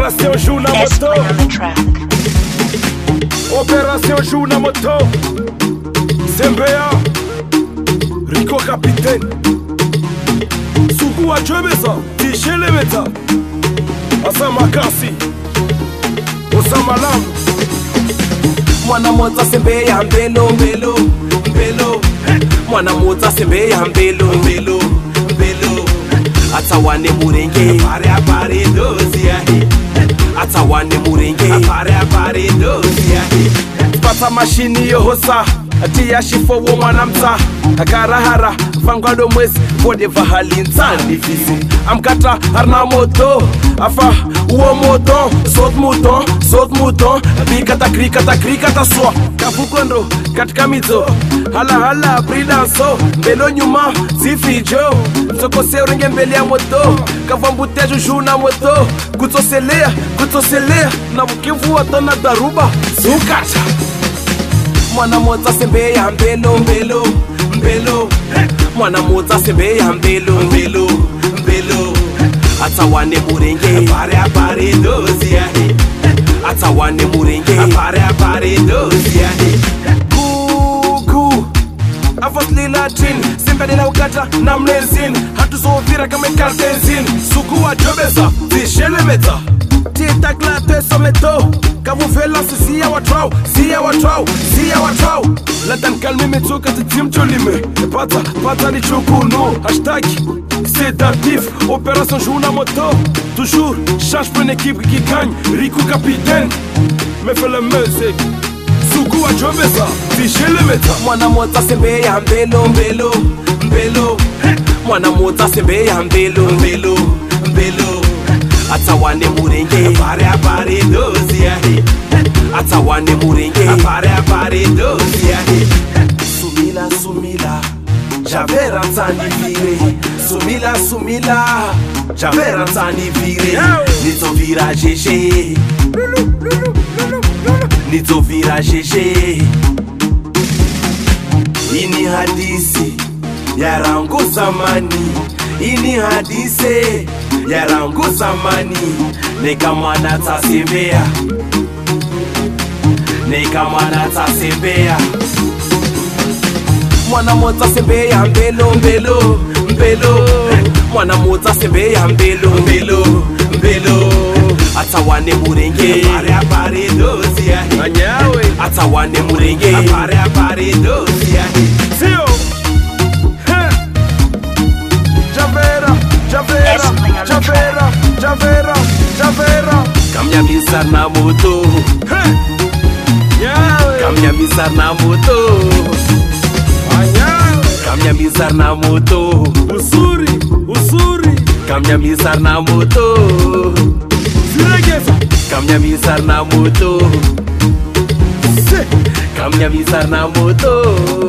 Opération joue na moto Opération joue na moto Sembea Rico capitaine Suku achwebeza tishelebeta Asa makasi Osa malamu Mwana moza sembeya mbelo mbelo mbelo Mwana moza sembeya mbelo mbelo mbelo Atawane murenge Bare pare. marido pata mashini yohosa tiyashifowo mwanamsa karahara panga domwezi kodeva halintsani fizi amkata arna moto afa uo moto sot muto sot muto bikata krikata krikata swa kafukondo katika midzo halahala bridanso mbelo nyuma zifijo mtsokose urenge mbele ya moto kavambute juzhuna moto kutsoseleya kutsoseleya na vukivuwato na daruba zukata mwana motsa sembe ya mbelo mbelo mbelo hey! mwana mudzi asembeya mbelu mbelu mbelu atsawane murenge pare apare dozi yahe atsawane murenge pare apare dozi yahe kuku avaslila tin simbelela ukata na mlenzin hatuzovira kama kartenzin suku wajobeza zishelemedza titaklatwesometo kavuvela sisiya watrau siya watrau siya watrau Dada mkalme imetoka tetimcho limepata pata ni chukuno hashtag Sedatif, opération joue à moto toujours change pour une équipe qui gagne Riku capitaine mais fais la musique a Sugu ajombeza tishile meta mwana mota sembeya mbelo mbelo mbelo mwana mota sembeya mbelo mbelo mbelo atawane murenge bare bare dozi javera nsanivire sumila sumila javera nsanivire nizovira zhezhe nizovira zhezhe ini hadisi yarangu zamani ini hadise yarangu zamani nikamwana tasembea nikamwana tasembea mwana motsa sembe ya mbelo mbelo mbelo mwana motsa sembe ya mbelo mbelo mbelo atsawane murenge pare pare dosi ya anyawe atsawane murenge pare pare dosi ya sio javera javera javera javera javera kamnyamisa na moto kamnyamisa na moto kamnyamisar na moto usuri usuri kamnyamisar na moto kamya kamnyamisar na moto kamnyamisar na moto